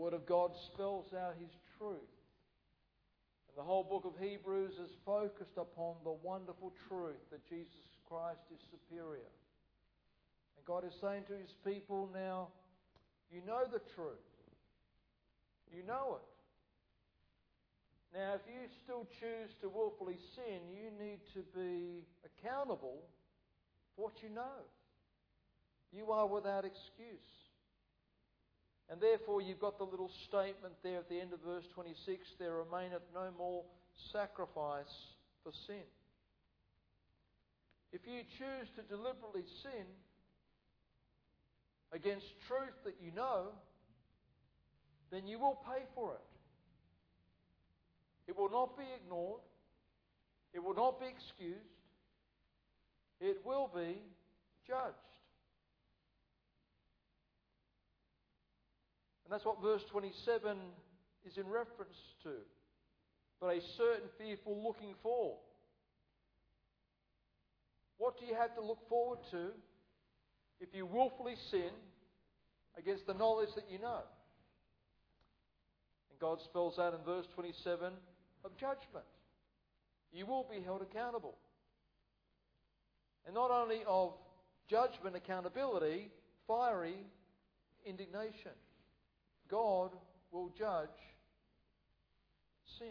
Word of God spells out His truth. And the whole book of Hebrews is focused upon the wonderful truth that Jesus Christ is superior. And God is saying to His people now, you know the truth. You know it. Now, if you still choose to willfully sin, you need to be accountable for what you know. You are without excuse. And therefore, you've got the little statement there at the end of verse 26 there remaineth no more sacrifice for sin. If you choose to deliberately sin against truth that you know, then you will pay for it. It will not be ignored. It will not be excused. It will be judged. And that's what verse 27 is in reference to. But a certain fearful looking for. What do you have to look forward to if you willfully sin against the knowledge that you know? And God spells out in verse 27 of judgment. You will be held accountable. And not only of judgment, accountability, fiery indignation. God will judge sin.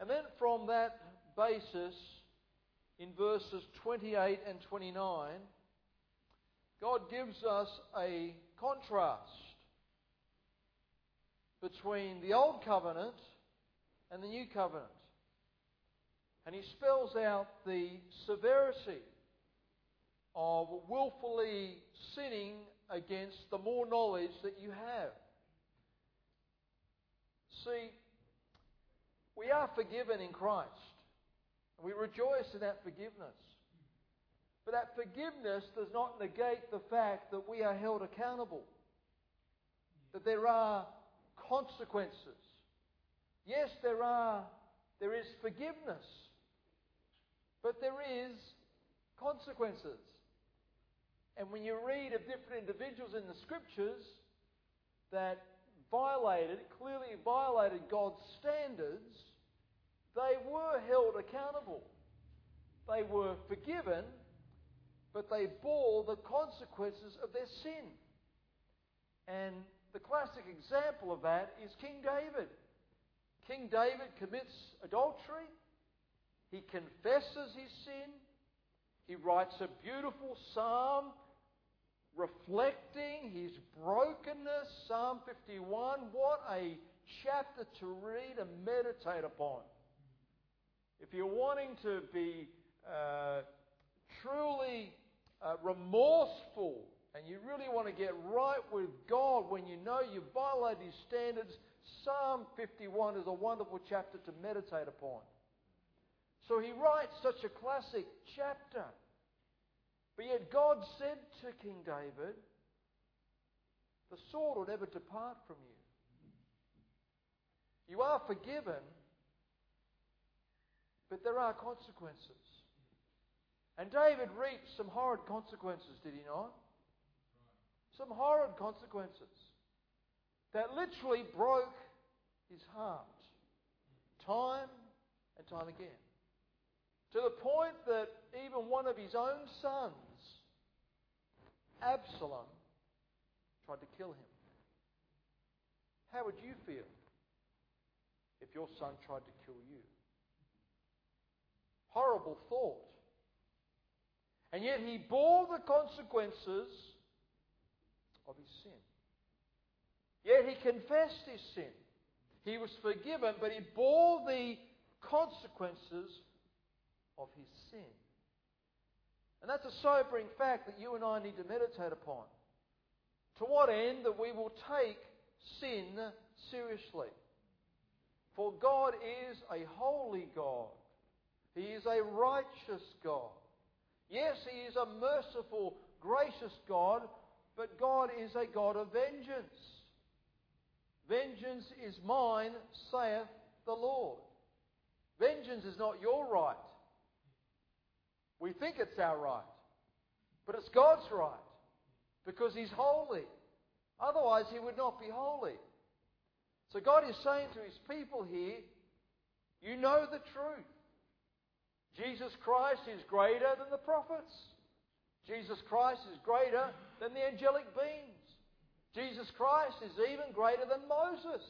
And then from that basis, in verses 28 and 29, God gives us a contrast between the Old Covenant and the New Covenant. And he spells out the severity of willfully sinning against the more knowledge that you have. See, we are forgiven in Christ. And we rejoice in that forgiveness. But that forgiveness does not negate the fact that we are held accountable. That there are consequences. Yes, there are there is forgiveness. But there is consequences. And when you read of different individuals in the scriptures that violated, clearly violated God's standards, they were held accountable. They were forgiven, but they bore the consequences of their sin. And the classic example of that is King David. King David commits adultery. He confesses his sin. He writes a beautiful psalm reflecting his brokenness. Psalm 51. What a chapter to read and meditate upon. If you're wanting to be uh, truly uh, remorseful and you really want to get right with God when you know you've violated His standards, Psalm 51 is a wonderful chapter to meditate upon. So he writes such a classic chapter. But yet God said to King David, The sword will never depart from you. You are forgiven, but there are consequences. And David reaped some horrid consequences, did he not? Some horrid consequences that literally broke his heart time and time again. To the point that even one of his own sons, Absalom, tried to kill him. How would you feel if your son tried to kill you? Horrible thought. And yet he bore the consequences of his sin. Yet he confessed his sin. He was forgiven, but he bore the consequences of his sin. And that's a sobering fact that you and I need to meditate upon. To what end? That we will take sin seriously. For God is a holy God. He is a righteous God. Yes, He is a merciful, gracious God, but God is a God of vengeance. Vengeance is mine, saith the Lord. Vengeance is not your right. We think it's our right. But it's God's right because He's holy Otherwise, he would not be holy. So God is saying to his people here, you know the truth. Jesus Christ is greater than the prophets. Jesus Christ is greater than the angelic beings. Jesus Christ is even greater than Moses,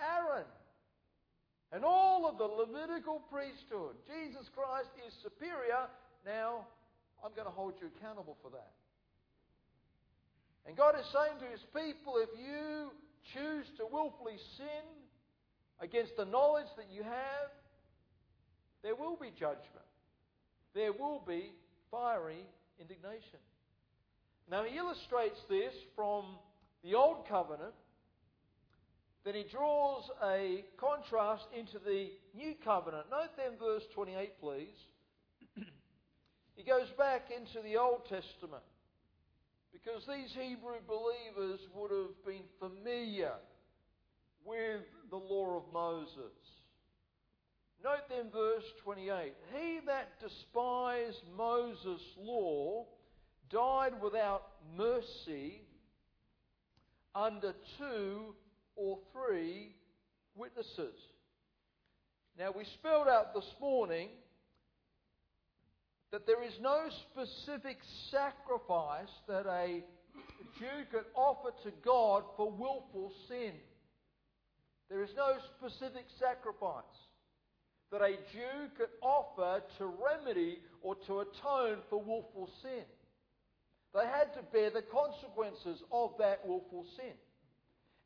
Aaron, and all of the Levitical priesthood. Jesus Christ is superior. Now, I'm going to hold you accountable for that. And God is saying to his people, if you choose to willfully sin against the knowledge that you have, there will be judgment. There will be fiery indignation. Now he illustrates this from the Old Covenant. Then he draws a contrast into the New Covenant. Note then verse 28, please. he goes back into the Old Testament because these Hebrew believers would have been familiar with the law of Moses. Note then verse 28 He that despised Moses' law died without mercy under two or three witnesses. Now, we spelled out this morning that there is no specific sacrifice that a Jew could offer to God for willful sin. There is no specific sacrifice that a Jew could offer to remedy or to atone for willful sin. They had to bear the consequences of that willful sin.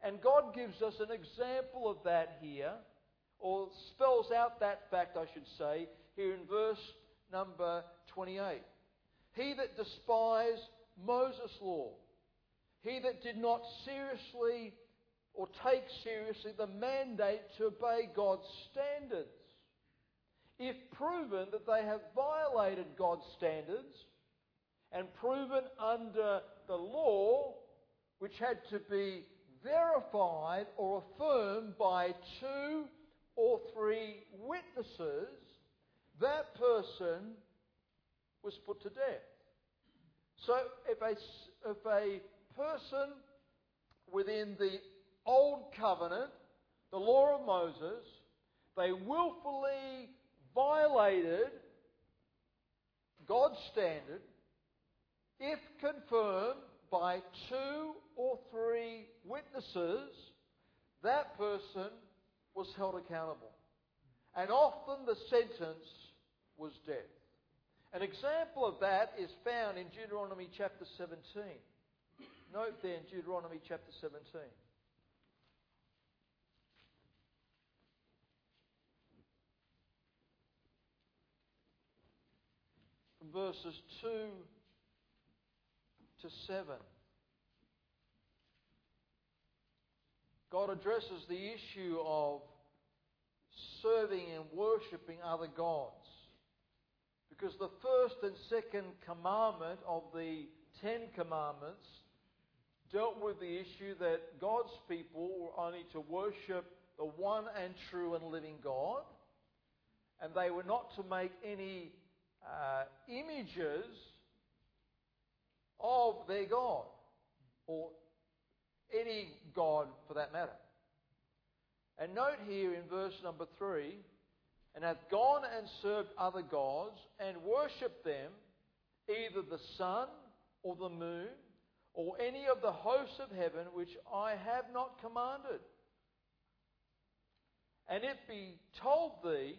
And God gives us an example of that here, or spells out that fact, I should say, here in verse number 28. He that despised Moses' law, he that did not seriously or take seriously the mandate to obey God's standards, if proven that they have violated God's standards and proven under the law, which had to be verified or affirmed by two or three witnesses, that person was put to death. So if a, if a person within the Old Covenant, the law of Moses, they willfully violated God's standard, if confirmed by two witnesses, that person was held accountable. And often the sentence was death. An example of that is found in Deuteronomy chapter 17. Note then Deuteronomy chapter 17. From verses 2 to 7. God addresses the issue of serving and worshipping other gods. Because the first and second commandment of the Ten Commandments dealt with the issue that God's people were only to worship the one and true and living God, and they were not to make any uh, images of their God, or any God for that matter. And note here in verse number 3 and hath gone and served other gods and worshipped them, either the sun or the moon or any of the hosts of heaven which I have not commanded. And it be told thee,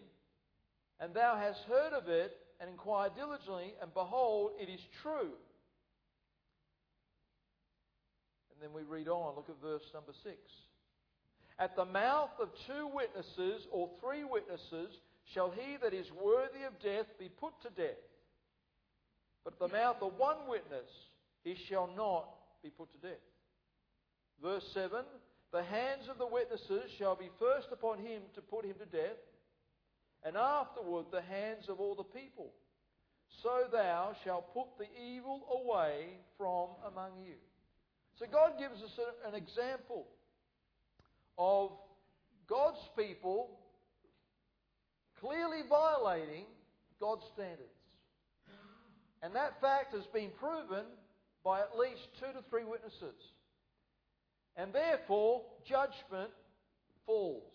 and thou hast heard of it, and inquired diligently, and behold, it is true. And then we read on, look at verse number 6. At the mouth of two witnesses or three witnesses shall he that is worthy of death be put to death. But at the mouth of one witness he shall not be put to death. Verse 7 The hands of the witnesses shall be first upon him to put him to death, and afterward the hands of all the people. So thou shalt put the evil away from among you. So God gives us an example of God's people clearly violating God's standards. And that fact has been proven by at least two to three witnesses. And therefore, judgment falls.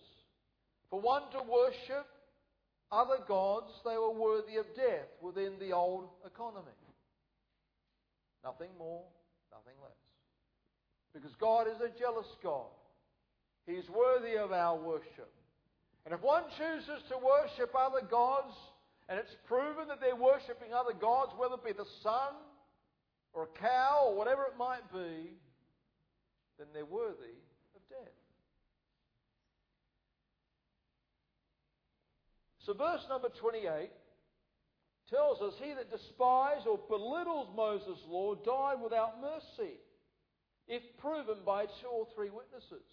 For one to worship other gods, they were worthy of death within the old economy. Nothing more, nothing less. Because God is a jealous God. He is worthy of our worship. And if one chooses to worship other gods, and it's proven that they're worshipping other gods, whether it be the sun or a cow or whatever it might be, then they're worthy of death. So, verse number 28 tells us he that despised or belittles Moses' law died without mercy, if proven by two or three witnesses.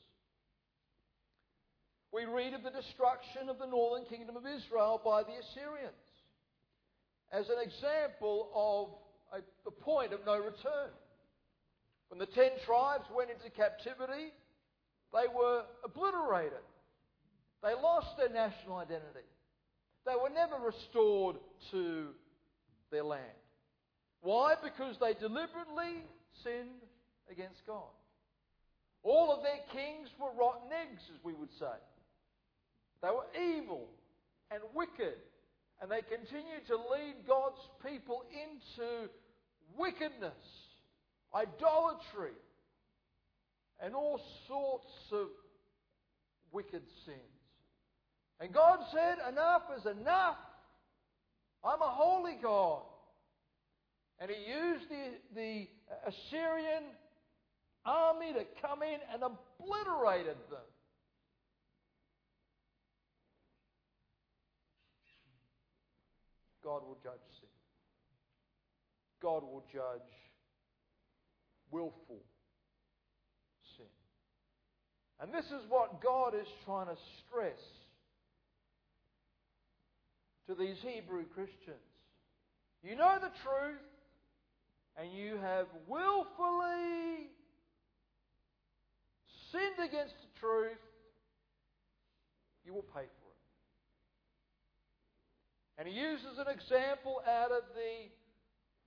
We read of the destruction of the northern kingdom of Israel by the Assyrians as an example of a, a point of no return. When the ten tribes went into captivity, they were obliterated. They lost their national identity. They were never restored to their land. Why? Because they deliberately sinned against God. All of their kings were rotten eggs, as we would say. They were evil and wicked, and they continued to lead God's people into wickedness, idolatry, and all sorts of wicked sins. And God said, Enough is enough. I'm a holy God. And He used the, the Assyrian army to come in and obliterated them. God will judge sin. God will judge willful sin. And this is what God is trying to stress to these Hebrew Christians. You know the truth, and you have willfully sinned against the truth, you will pay for it. And he uses an example out of the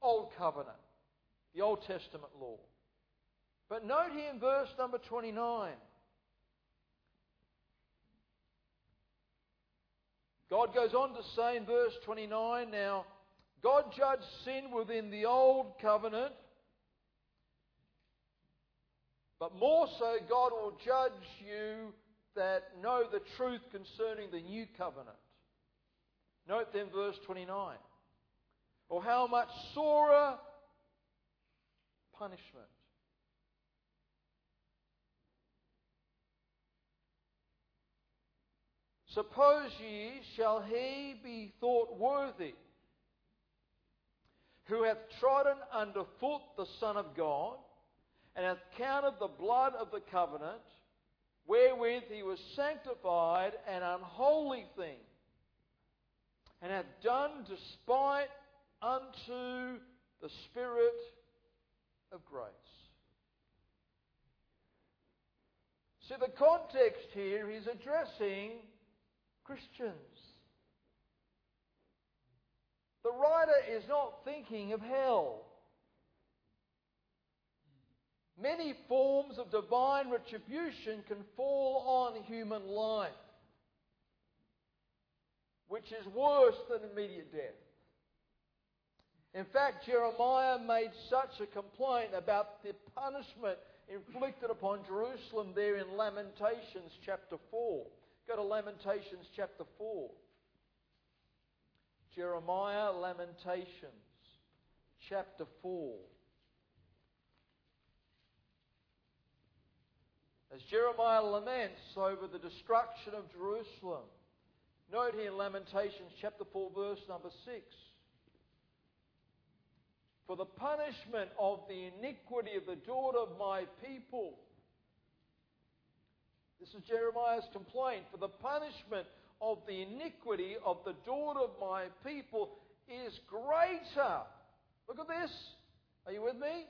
Old Covenant, the Old Testament law. But note here in verse number 29 God goes on to say in verse 29 now, God judged sin within the old covenant, but more so, God will judge you that know the truth concerning the new covenant. Note then verse 29. Or how much sorer punishment Suppose ye, shall he be thought worthy, who hath trodden under foot the Son of God, and hath counted the blood of the covenant, wherewith he was sanctified, an unholy thing, and hath done despite unto the Spirit of grace. See, the context here is addressing Christians. The writer is not thinking of hell. Many forms of divine retribution can fall on human life, which is worse than immediate death. In fact, Jeremiah made such a complaint about the punishment inflicted upon Jerusalem there in Lamentations chapter 4. Go to Lamentations chapter 4. Jeremiah, Lamentations chapter 4. As Jeremiah laments over the destruction of Jerusalem, note here in Lamentations chapter 4, verse number 6. For the punishment of the iniquity of the daughter of my people this is Jeremiah's complaint. For the punishment of the iniquity of the daughter of my people is greater. Look at this. Are you with me?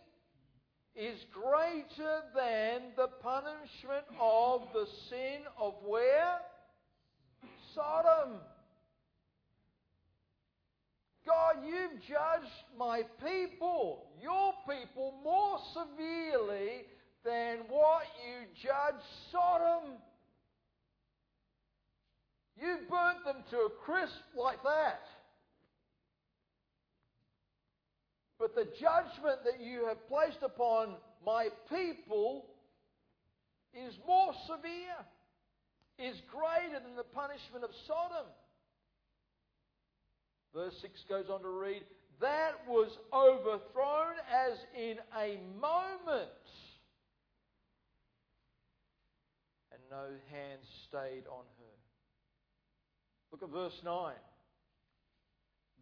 Is greater than the punishment of the sin of where? Sodom. God, you've judged my people, your people, more severely than what you judged Sodom. You burnt them to a crisp like that. But the judgment that you have placed upon my people is more severe, is greater than the punishment of Sodom. Verse 6 goes on to read, That was overthrown as in a moment, and no hand stayed on her. Look at verse 9.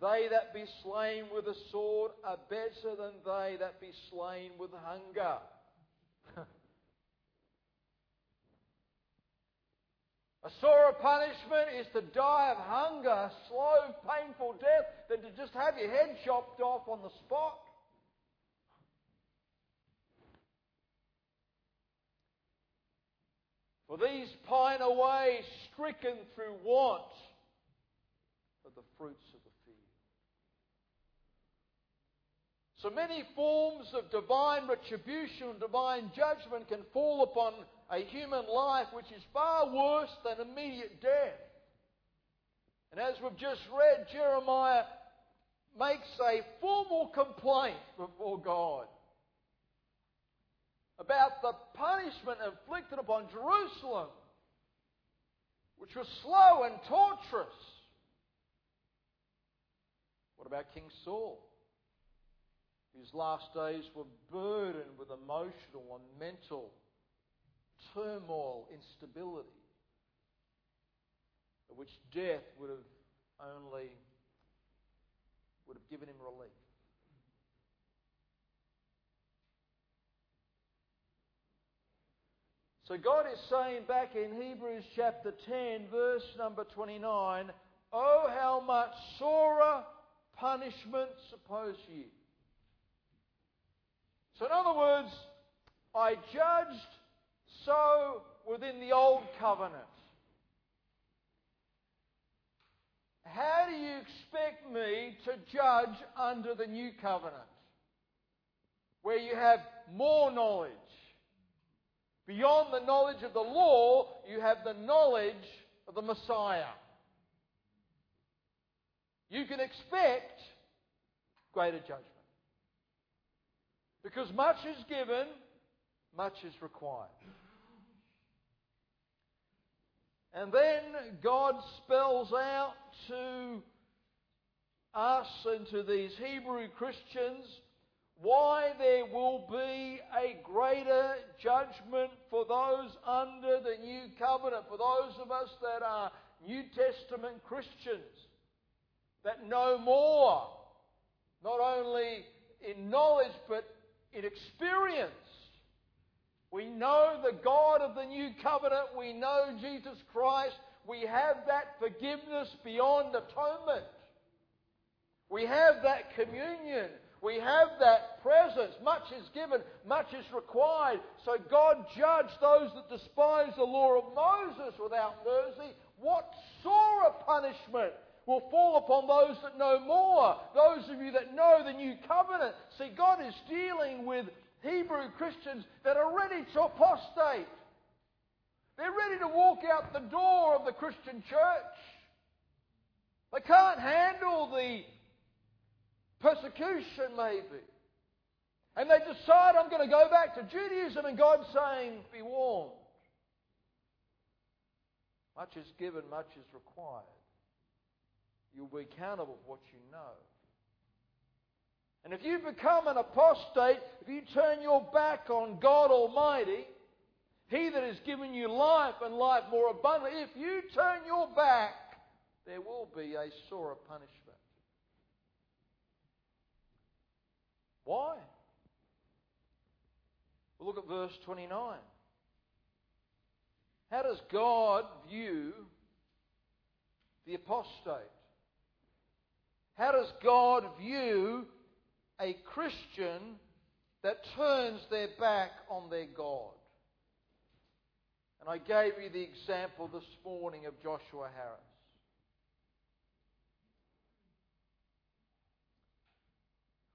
They that be slain with a sword are better than they that be slain with hunger. a sore punishment is to die of hunger, a slow, painful death, than to just have your head chopped off on the spot. For these pine away, stricken through want of the fruits of the field. So many forms of divine retribution, divine judgment can fall upon a human life which is far worse than immediate death. And as we've just read, Jeremiah makes a formal complaint before God about the punishment inflicted upon Jerusalem, which was slow and torturous. What about King Saul? Whose last days were burdened with emotional and mental turmoil, instability, of which death would have only would have given him relief. So God is saying back in Hebrews chapter 10, verse number 29, Oh, how much sorer punishment suppose ye? So, in other words, I judged so within the old covenant. How do you expect me to judge under the new covenant? Where you have more knowledge. Beyond the knowledge of the law, you have the knowledge of the Messiah. You can expect greater judgment. Because much is given, much is required. And then God spells out to us and to these Hebrew Christians why there will be a greater judgment for those under the new covenant, for those of us that are New Testament Christians, that know more, not only in knowledge but in experience. We know the God of the new covenant. We know Jesus Christ. We have that forgiveness beyond atonement. We have that communion. We have that presence. Much is given, much is required. So God judged those that despise the law of Moses without mercy. What sort of punishment will fall upon those that know more? Those of you that know the new covenant. See, God is dealing with Hebrew Christians that are ready to apostate. They're ready to walk out the door of the Christian church. They can't handle the persecution, maybe. And they decide, I'm going to go back to Judaism, and God's saying, Be warned. Much is given, much is required. You'll be accountable for what you know. And if you become an apostate, if you turn your back on God Almighty, He that has given you life and life more abundantly, if you turn your back, there will be a sore punishment. Why? Well, look at verse 29. How does God view the apostate? How does God view a Christian that turns their back on their God. And I gave you the example this morning of Joshua Harris.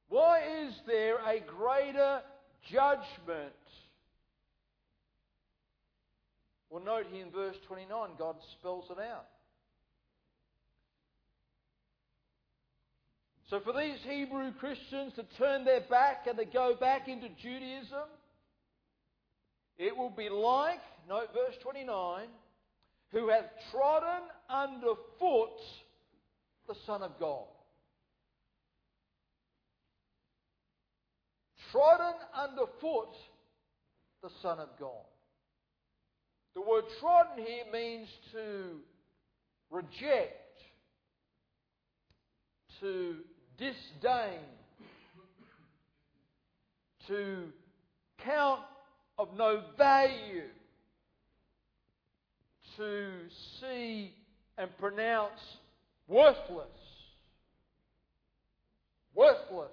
Why is there a greater judgment? Well, note here in verse 29, God spells it out. So, for these Hebrew Christians to turn their back and to go back into Judaism, it will be like, note verse 29, who have trodden underfoot the Son of God. Trodden underfoot the Son of God. The word trodden here means to reject, to disdain, to count of no value, to see and pronounce worthless. Worthless.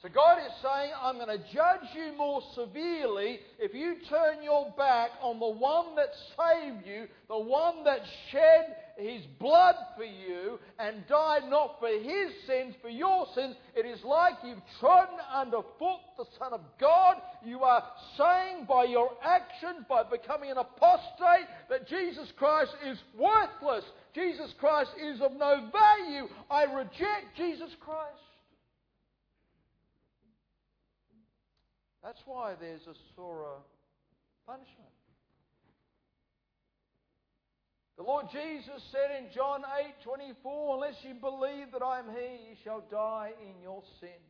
So God is saying, I'm going to judge you more severely if you turn your back on the one that saved you, the one that shed his blood for you and died not for his sins, for your sins. It is like you've trodden underfoot the Son of God. You are saying by your actions, by becoming an apostate, that Jesus Christ is worthless. Jesus Christ is of no value. I reject Jesus Christ. That's why there's a sorer punishment. The Lord Jesus said in John 8:24, "Unless you believe that I am He, you shall die in your sin."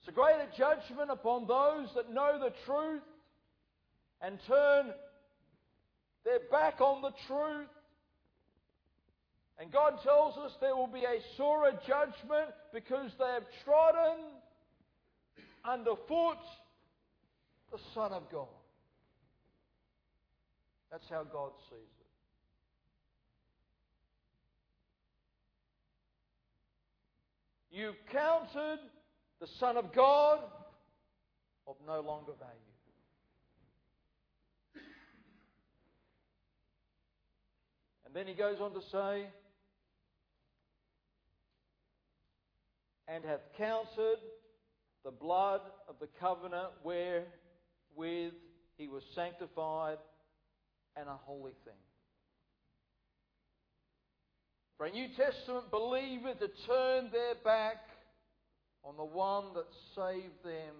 It's a greater judgment upon those that know the truth and turn their back on the truth. And God tells us there will be a sorer judgment because they have trodden underfoot the Son of God. That's how God sees it. You've counted the Son of God of no longer value. And then he goes on to say, and hath counted the blood of the covenant wherewith he was sanctified and a holy thing. For a New Testament believer to turn their back on the one that saved them,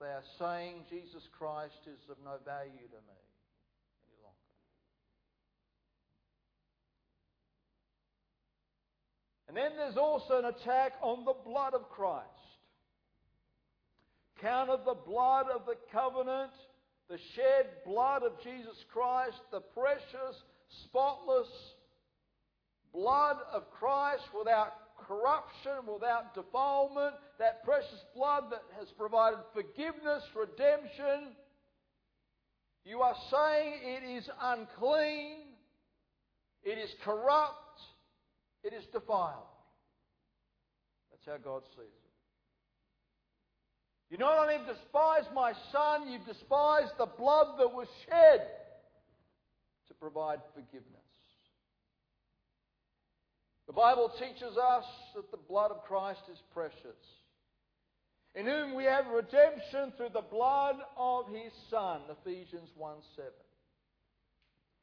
they are saying Jesus Christ is of no value to me any longer. And then there's also an attack on the blood of Christ Count of the blood of the covenant, the shed blood of Jesus Christ, the precious, spotless blood of Christ without corruption, without defilement, that precious blood that has provided forgiveness, redemption. You are saying it is unclean, it is corrupt, it is defiled. That's how God sees it. You not only have despised my son, you've despised the blood that was shed to provide forgiveness. The Bible teaches us that the blood of Christ is precious, in whom we have redemption through the blood of his Son, Ephesians 1 7.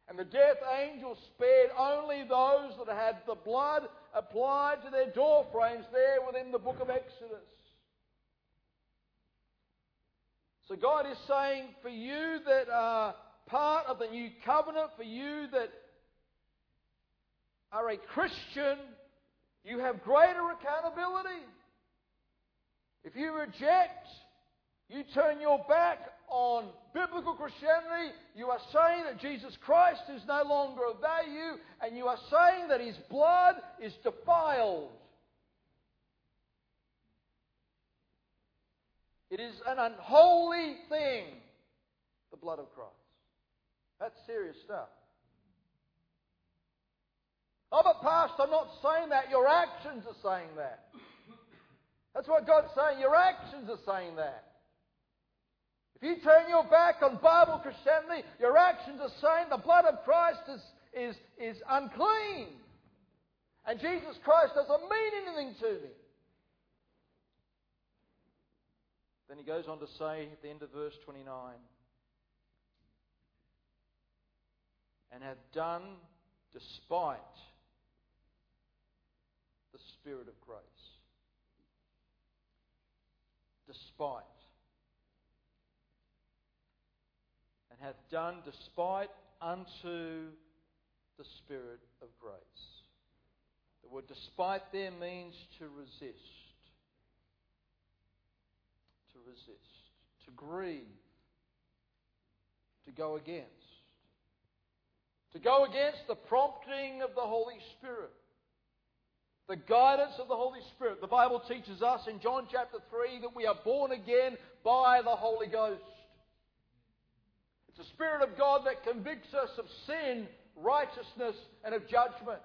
And the death angel spared only those that had the blood applied to their doorframes there within the book of Exodus. So God is saying for you that are part of the new covenant, for you that are a Christian, you have greater accountability. If you reject, you turn your back on biblical Christianity, you are saying that Jesus Christ is no longer of value, and you are saying that his blood is defiled. It is an unholy thing, the blood of Christ. That's serious stuff. Oh, but Pastor, I'm not saying that. Your actions are saying that. That's what God's saying. Your actions are saying that. If you turn your back on Bible Christianity, your actions are saying the blood of Christ is, is, is unclean. And Jesus Christ doesn't mean anything to me. Then he goes on to say at the end of verse 29 and have done despite the Spirit of grace. Despite. And hath done despite unto the Spirit of grace. The word despite there means to resist. Resist. To grieve. To go against. To go against the prompting of the Holy Spirit. The guidance of the Holy Spirit. The Bible teaches us in John chapter 3 that we are born again by the Holy Ghost. It's the Spirit of God that convicts us of sin, righteousness, and of judgment.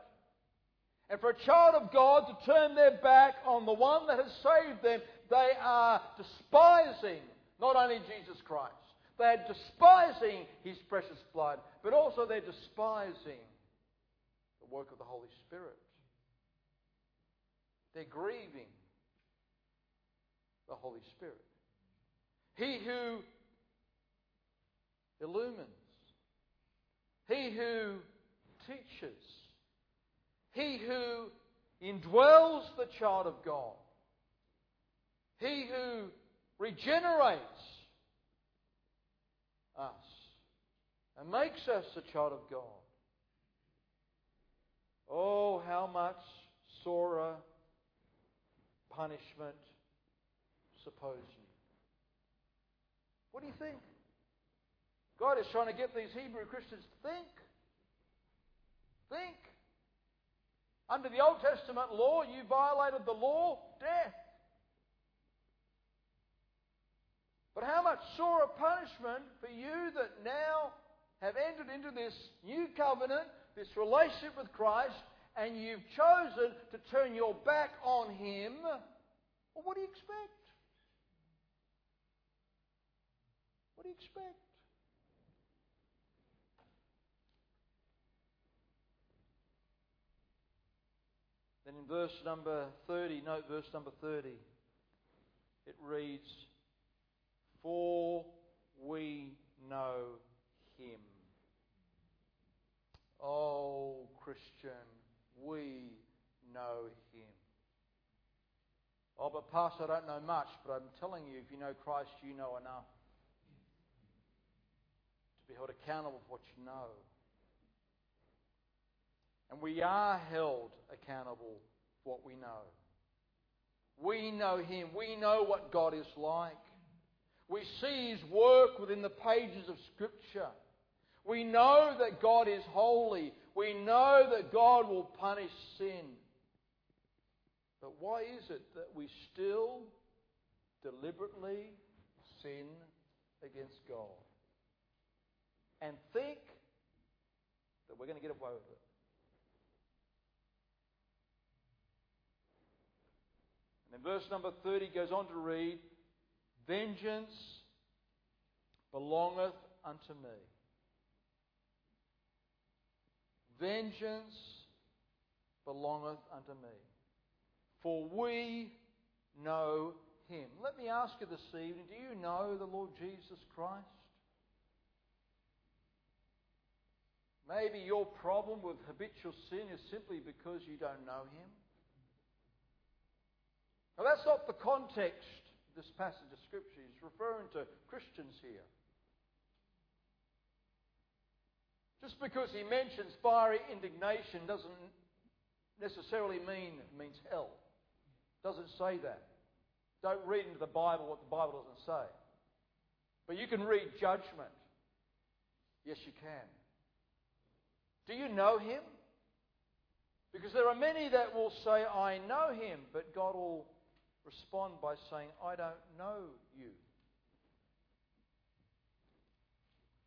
And for a child of God to turn their back on the one that has saved them, they are despising not only Jesus Christ, they're despising His precious blood, but also they're despising the work of the Holy Spirit. They're grieving the Holy Spirit. He who illumines, He who teaches, He who indwells the child of God, He who regenerates us and makes us a child of God. Oh, how much sorer punishment suppose you? What do you think? God is trying to get these Hebrew Christians to think. Think. Under the Old Testament law, you violated the law, death. But how much sorer punishment for you that now have entered into this new covenant, this relationship with Christ, and you've chosen to turn your back on Him? Well, what do you expect? What do you expect? Then in verse number 30, note verse number 30, it reads, For we know him. Oh, Christian, we know him. Oh, but Pastor, I don't know much, but I'm telling you, if you know Christ, you know enough to be held accountable for what you know. And we are held accountable for what we know. We know Him. We know what God is like. We see His work within the pages of Scripture. We know that God is holy. We know that God will punish sin. But why is it that we still deliberately sin against God and think that we're going to get away with it? And then verse number 30 goes on to read, Vengeance belongeth unto me. Vengeance belongeth unto me. For we know him. Let me ask you this evening do you know the Lord Jesus Christ? Maybe your problem with habitual sin is simply because you don't know him. Now, that's not the context this passage of Scripture. He's referring to Christians here. Just because he mentions fiery indignation doesn't necessarily mean it means hell. Doesn't say that. Don't read into the Bible what the Bible doesn't say. But you can read judgment. Yes, you can. Do you know him? Because there are many that will say, I know him, but God will respond by saying, I don't know you.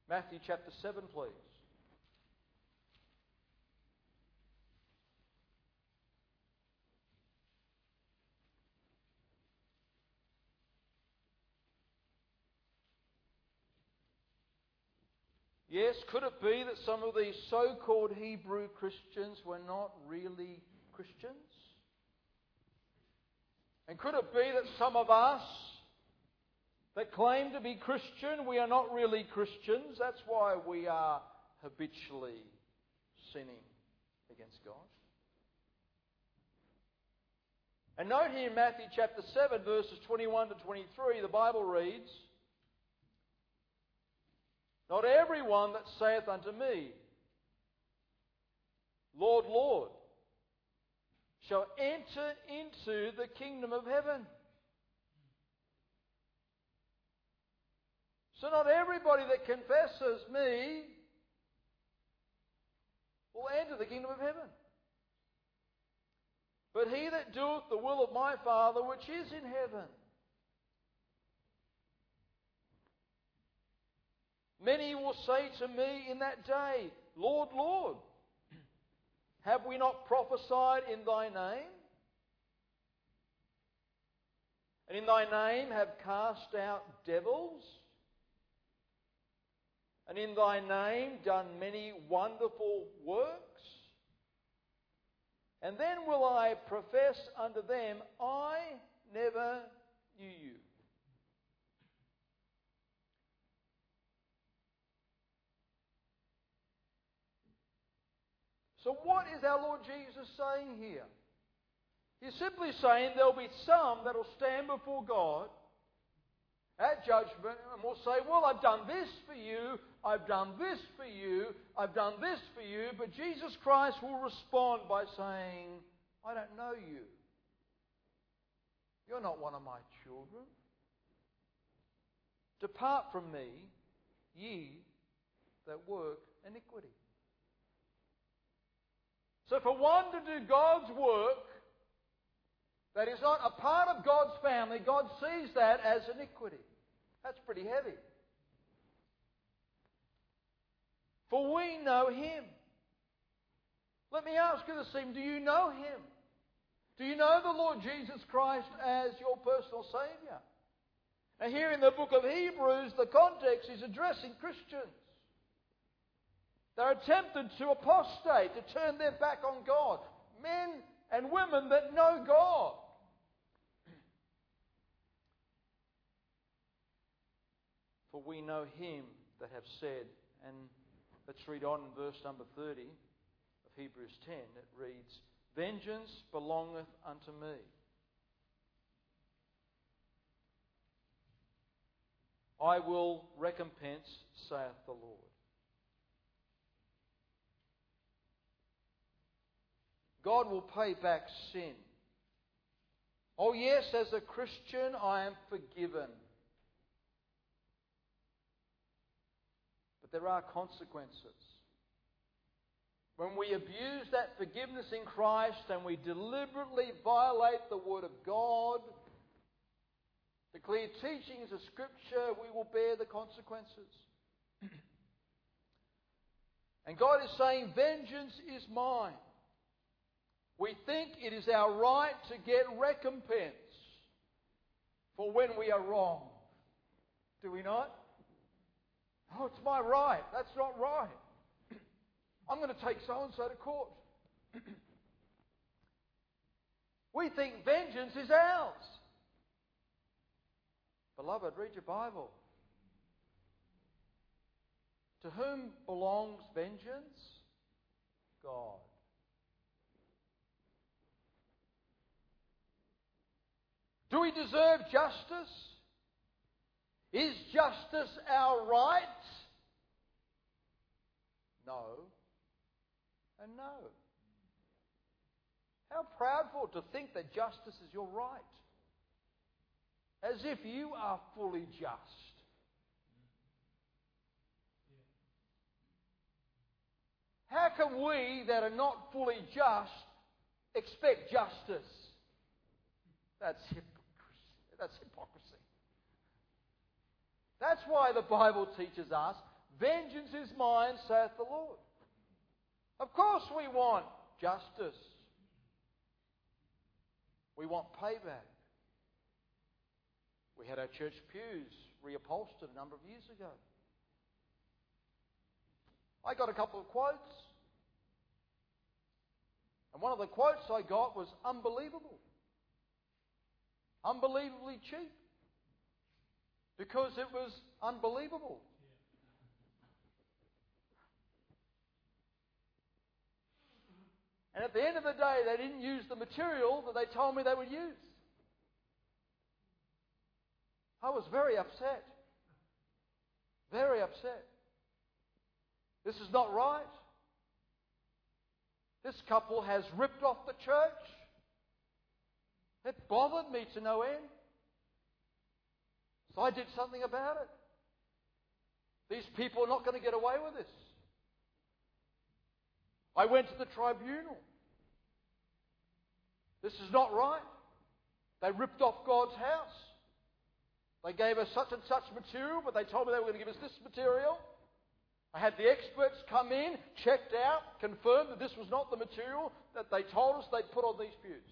Matthew chapter 7, please. Yes, could it be that some of these so called Hebrew Christians were not really Christians? And could it be that some of us that claim to be Christian, we are not really Christians? That's why we are habitually sinning against God. And note here in Matthew chapter 7, verses 21 to 23, the Bible reads, Not everyone that saith unto me, Lord, Lord, shall enter into the kingdom of heaven. So, not everybody that confesses me will enter the kingdom of heaven. But he that doeth the will of my Father which is in heaven. Many will say to me in that day, Lord, Lord, have we not prophesied in thy name? And in thy name have cast out devils? And in thy name done many wonderful works? And then will I profess unto them, I never knew you. So, what is our Lord Jesus saying here? He's simply saying there'll be some that'll stand before God at judgment and will say, Well, I've done this for you, I've done this for you, I've done this for you, but Jesus Christ will respond by saying, I don't know you. You're not one of my children. Depart from me, ye that work iniquity. So, for one to do God's work that is not a part of God's family, God sees that as iniquity. That's pretty heavy. For we know Him. Let me ask you this evening do you know Him? Do you know the Lord Jesus Christ as your personal Saviour? Now, here in the book of Hebrews, the context is addressing Christians. They're tempted to apostate, to turn their back on God. Men and women that know God. For we know him that have said, and let's read on in verse number 30 of Hebrews 10. It reads, Vengeance belongeth unto me. I will recompense, saith the Lord. God will pay back sin. Oh, yes, as a Christian, I am forgiven. But there are consequences. When we abuse that forgiveness in Christ and we deliberately violate the Word of God, the clear teachings of Scripture, we will bear the consequences. and God is saying, Vengeance is mine. We think it is our right to get recompense for when we are wrong. Do we not? Oh, it's my right. That's not right. I'm going to take so and so to court. we think vengeance is ours. Beloved, read your Bible. To whom belongs vengeance? God. Do we deserve justice? Is justice our right? No. And no. How proudful to think that justice is your right. As if you are fully just. How can we that are not fully just expect justice? That's that's hypocrisy. That's why the Bible teaches us vengeance is mine, saith the Lord. Of course, we want justice, we want payback. We had our church pews reupholstered a number of years ago. I got a couple of quotes. And one of the quotes I got was unbelievable. Unbelievably cheap. Because it was unbelievable. And at the end of the day, they didn't use the material that they told me they would use. I was very upset. Very upset. This is not right. This couple has ripped off the church. It bothered me to no end. So I did something about it. These people are not going to get away with this. I went to the tribunal. This is not right. They ripped off God's house. They gave us such and such material, but they told me they were going to give us this material. I had the experts come in, checked out, confirmed that this was not the material that they told us they'd put on these pews.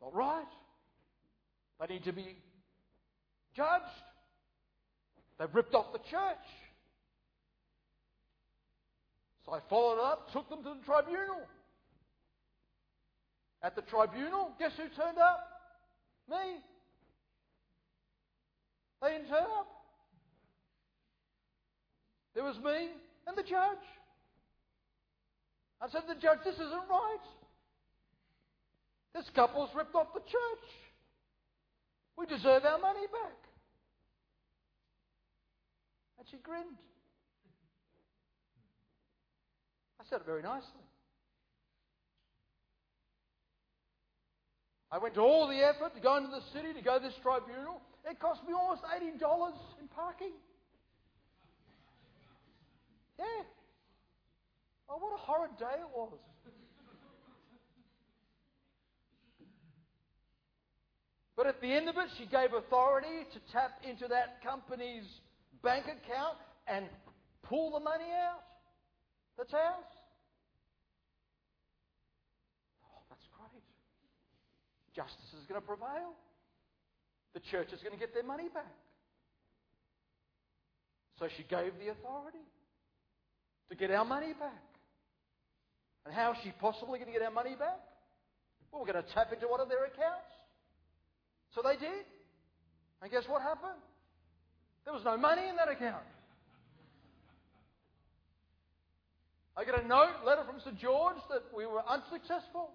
Not right. They need to be judged. They've ripped off the church. So I followed up, took them to the tribunal. At the tribunal, guess who turned up? Me. They didn't turn up. There was me and the judge. I said to the judge, this isn't right. This couple's ripped off the church. We deserve our money back. And she grinned. I said it very nicely. I went to all the effort to go into the city, to go to this tribunal. It cost me almost $80 in parking. Yeah. Oh, what a horrid day it was. But at the end of it, she gave authority to tap into that company's bank account and pull the money out. That's ours. Oh, that's great. Justice is going to prevail. The church is going to get their money back. So she gave the authority to get our money back. And how is she possibly going to get our money back? Well, we're going to tap into one of their accounts. So they did. And guess what happened? There was no money in that account. I get a note, letter from Sir George that we were unsuccessful.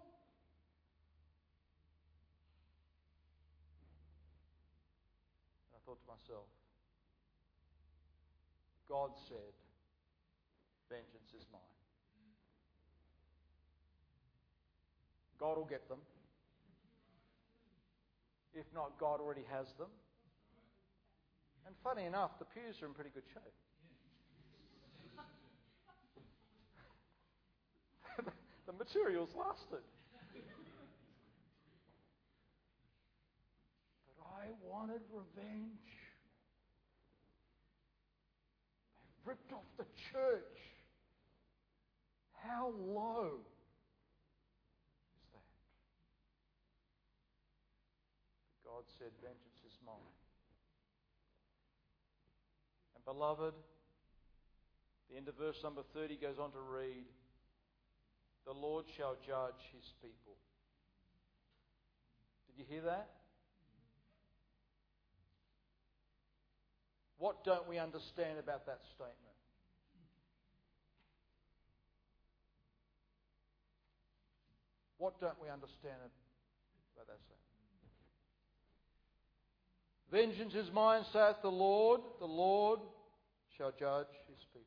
And I thought to myself, God said, vengeance is mine. God will get them. If not, God already has them. And funny enough, the pews are in pretty good shape. the materials lasted. But I wanted revenge. They ripped off the church. How low God said, Vengeance is mine. And beloved, the end of verse number 30 goes on to read, The Lord shall judge his people. Did you hear that? What don't we understand about that statement? What don't we understand about that statement? Vengeance is mine, saith the Lord. The Lord shall judge his people.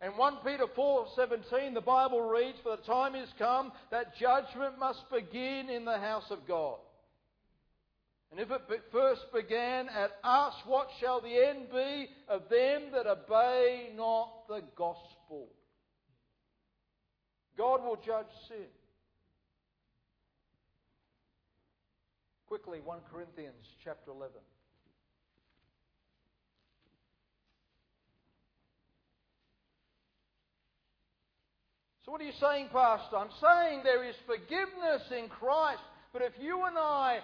And 1 Peter 4:17 the Bible reads for the time is come that judgment must begin in the house of God. And if it first began at us what shall the end be of them that obey not the gospel? God will judge sin. Quickly, 1 Corinthians chapter 11. So, what are you saying, Pastor? I'm saying there is forgiveness in Christ, but if you and I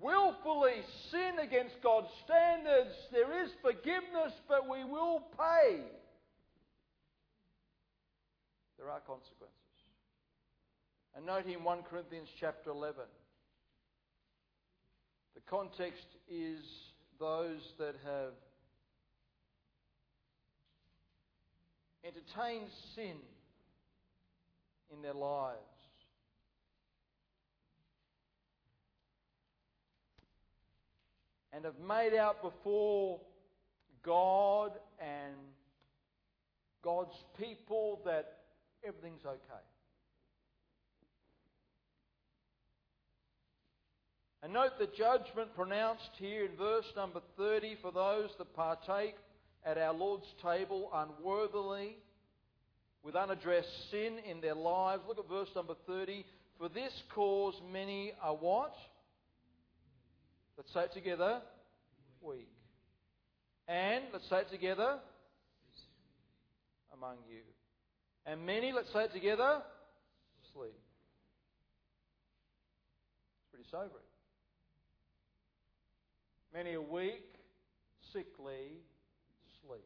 willfully sin against God's standards, there is forgiveness, but we will pay. There are consequences. And note in 1 Corinthians chapter 11, the context is those that have entertained sin in their lives. And have made out before God and God's people that everything's okay. And note the judgment pronounced here in verse number 30 for those that partake at our Lord's table unworthily, with unaddressed sin in their lives. Look at verse number 30. For this cause many are what? Let's say it together. Weak. And, let's say it together. Among you. And many, let's say it together. Sleep. It's pretty sobering. Many a weak, sickly, sleep.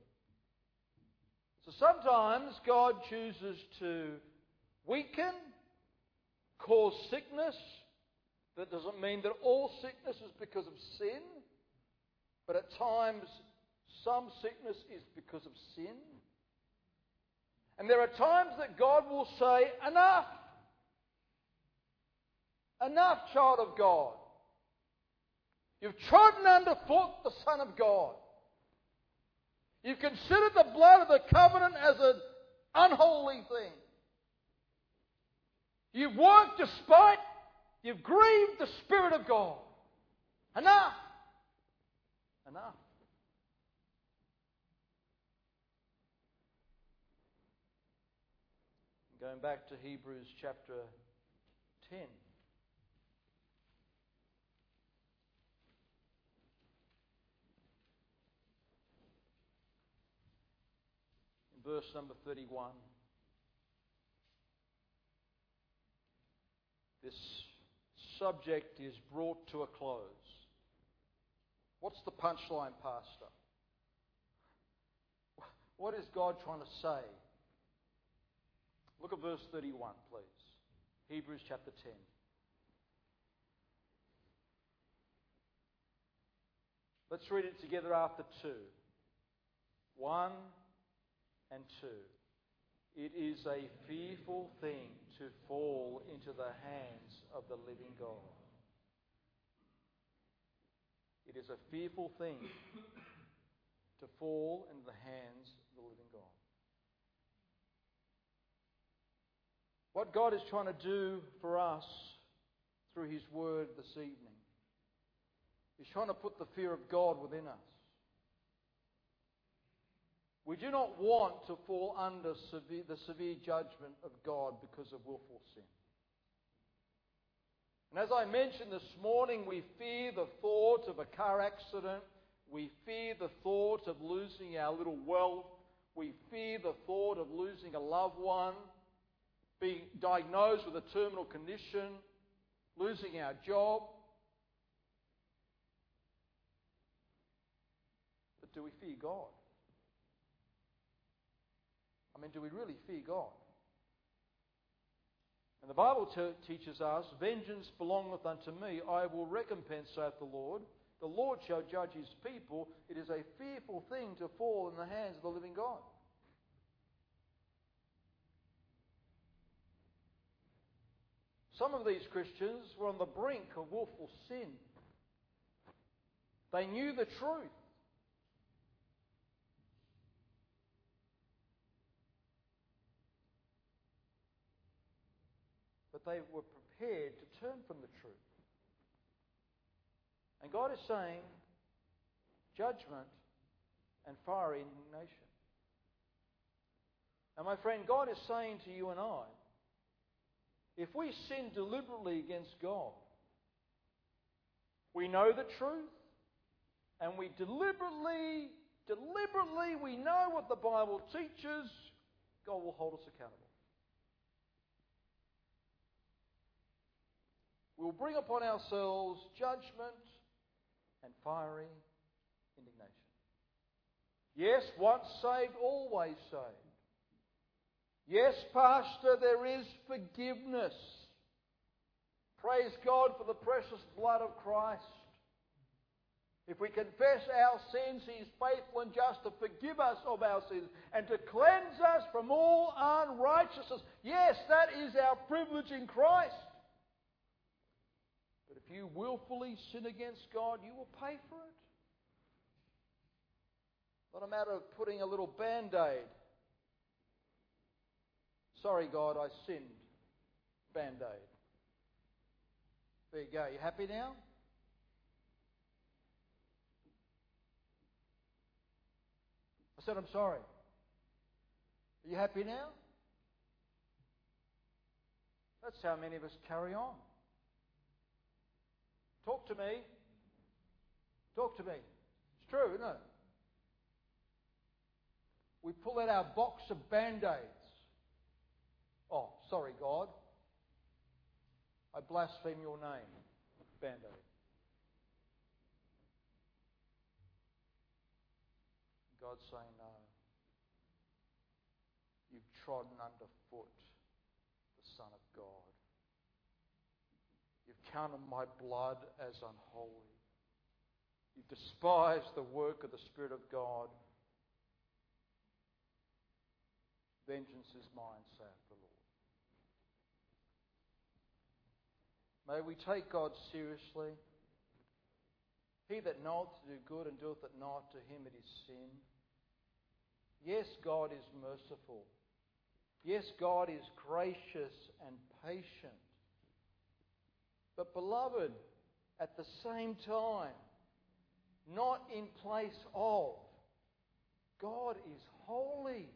So sometimes God chooses to weaken, cause sickness. That doesn't mean that all sickness is because of sin, but at times some sickness is because of sin. And there are times that God will say, Enough! Enough, child of God. You've trodden underfoot the Son of God. You've considered the blood of the covenant as an unholy thing. You've worked despite, you've grieved the Spirit of God. Enough! Enough. Going back to Hebrews chapter 10. Verse number 31. This subject is brought to a close. What's the punchline, Pastor? What is God trying to say? Look at verse 31, please. Hebrews chapter 10. Let's read it together after two. One, and 2. It is a fearful thing to fall into the hands of the living God. It is a fearful thing to fall into the hands of the living God. What God is trying to do for us through His Word this evening is trying to put the fear of God within us. We do not want to fall under severe, the severe judgment of God because of willful sin. And as I mentioned this morning, we fear the thought of a car accident. We fear the thought of losing our little wealth. We fear the thought of losing a loved one, being diagnosed with a terminal condition, losing our job. But do we fear God? I mean, do we really fear God? And the Bible teaches us, Vengeance belongeth unto me, I will recompense, saith the Lord. The Lord shall judge his people. It is a fearful thing to fall in the hands of the living God. Some of these Christians were on the brink of willful sin. They knew the truth. but they were prepared to turn from the truth. And God is saying judgment and fiery indignation. And my friend, God is saying to you and I, if we sin deliberately against God, we know the truth, and we deliberately, deliberately, we know what the Bible teaches, God will hold us accountable. We will bring upon ourselves judgment and fiery indignation. Yes, once saved, always saved. Yes, Pastor, there is forgiveness Praise God for the precious blood of Christ. If we confess our sins, He is faithful and just to forgive us of our sins and to cleanse us from all unrighteousness. Yes, that is our privilege in Christ. If you willfully sin against God, you will pay for it. Not a matter of putting a little band aid. Sorry, God, I sinned. Band aid. There you go. You happy now? I said, I'm sorry. Are you happy now? That's how many of us carry on. Talk to me. Talk to me. It's true, isn't it? We pull out our box of band aids. Oh, sorry, God. I blaspheme your name. Band aid. God's saying, No. You've trodden underfoot the Son of God. You've counted my blood as unholy. You despise the work of the Spirit of God. Vengeance is mine, saith the Lord. May we take God seriously. He that knoweth to do good and doeth it not, to him it is sin. Yes, God is merciful. Yes, God is gracious and patient. But, beloved, at the same time, not in place of, God is holy.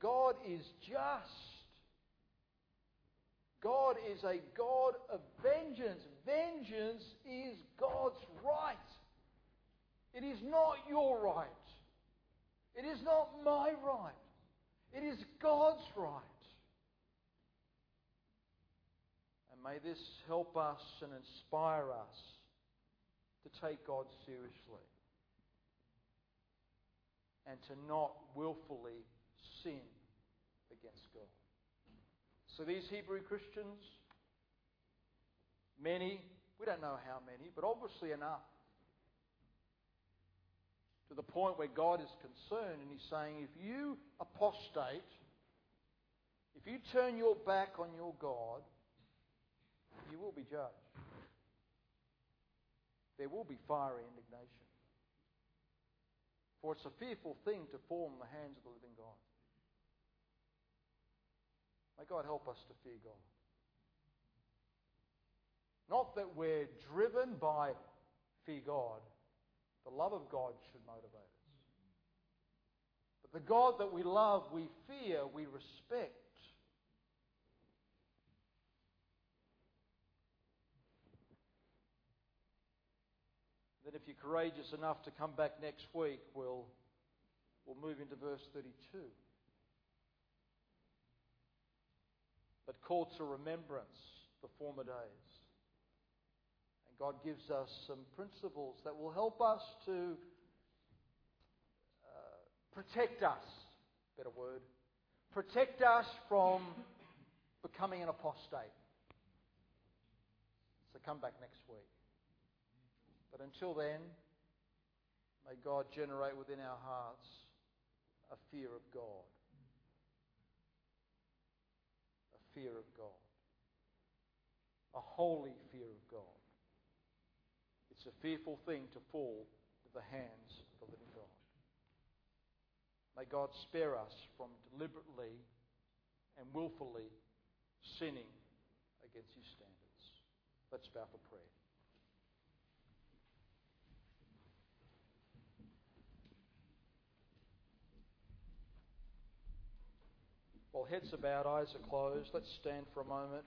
God is just. God is a God of vengeance. Vengeance is God's right. It is not your right. It is not my right. It is God's right. May this help us and inspire us to take God seriously and to not willfully sin against God. So these Hebrew Christians, many, we don't know how many, but obviously enough, to the point where God is concerned and He's saying, if you apostate, if you turn your back on your God, you will be judged. There will be fiery indignation. For it's a fearful thing to in the hands of the living God. May God help us to fear God. Not that we're driven by fear God. The love of God should motivate us. But the God that we love, we fear, we respect. Then, if you're courageous enough to come back next week, we'll, we'll move into verse 32. but call to remembrance the former days. And God gives us some principles that will help us to uh, protect us, better word, protect us from becoming an apostate. So come back next week. But until then, may God generate within our hearts a fear of God A fear of God. A holy fear of God. It's a fearful thing to fall to the hands of the living God. May God spare us from deliberately and willfully sinning against His standards. Let's bow for prayer. While heads are bowed, eyes are closed, let's stand for a moment.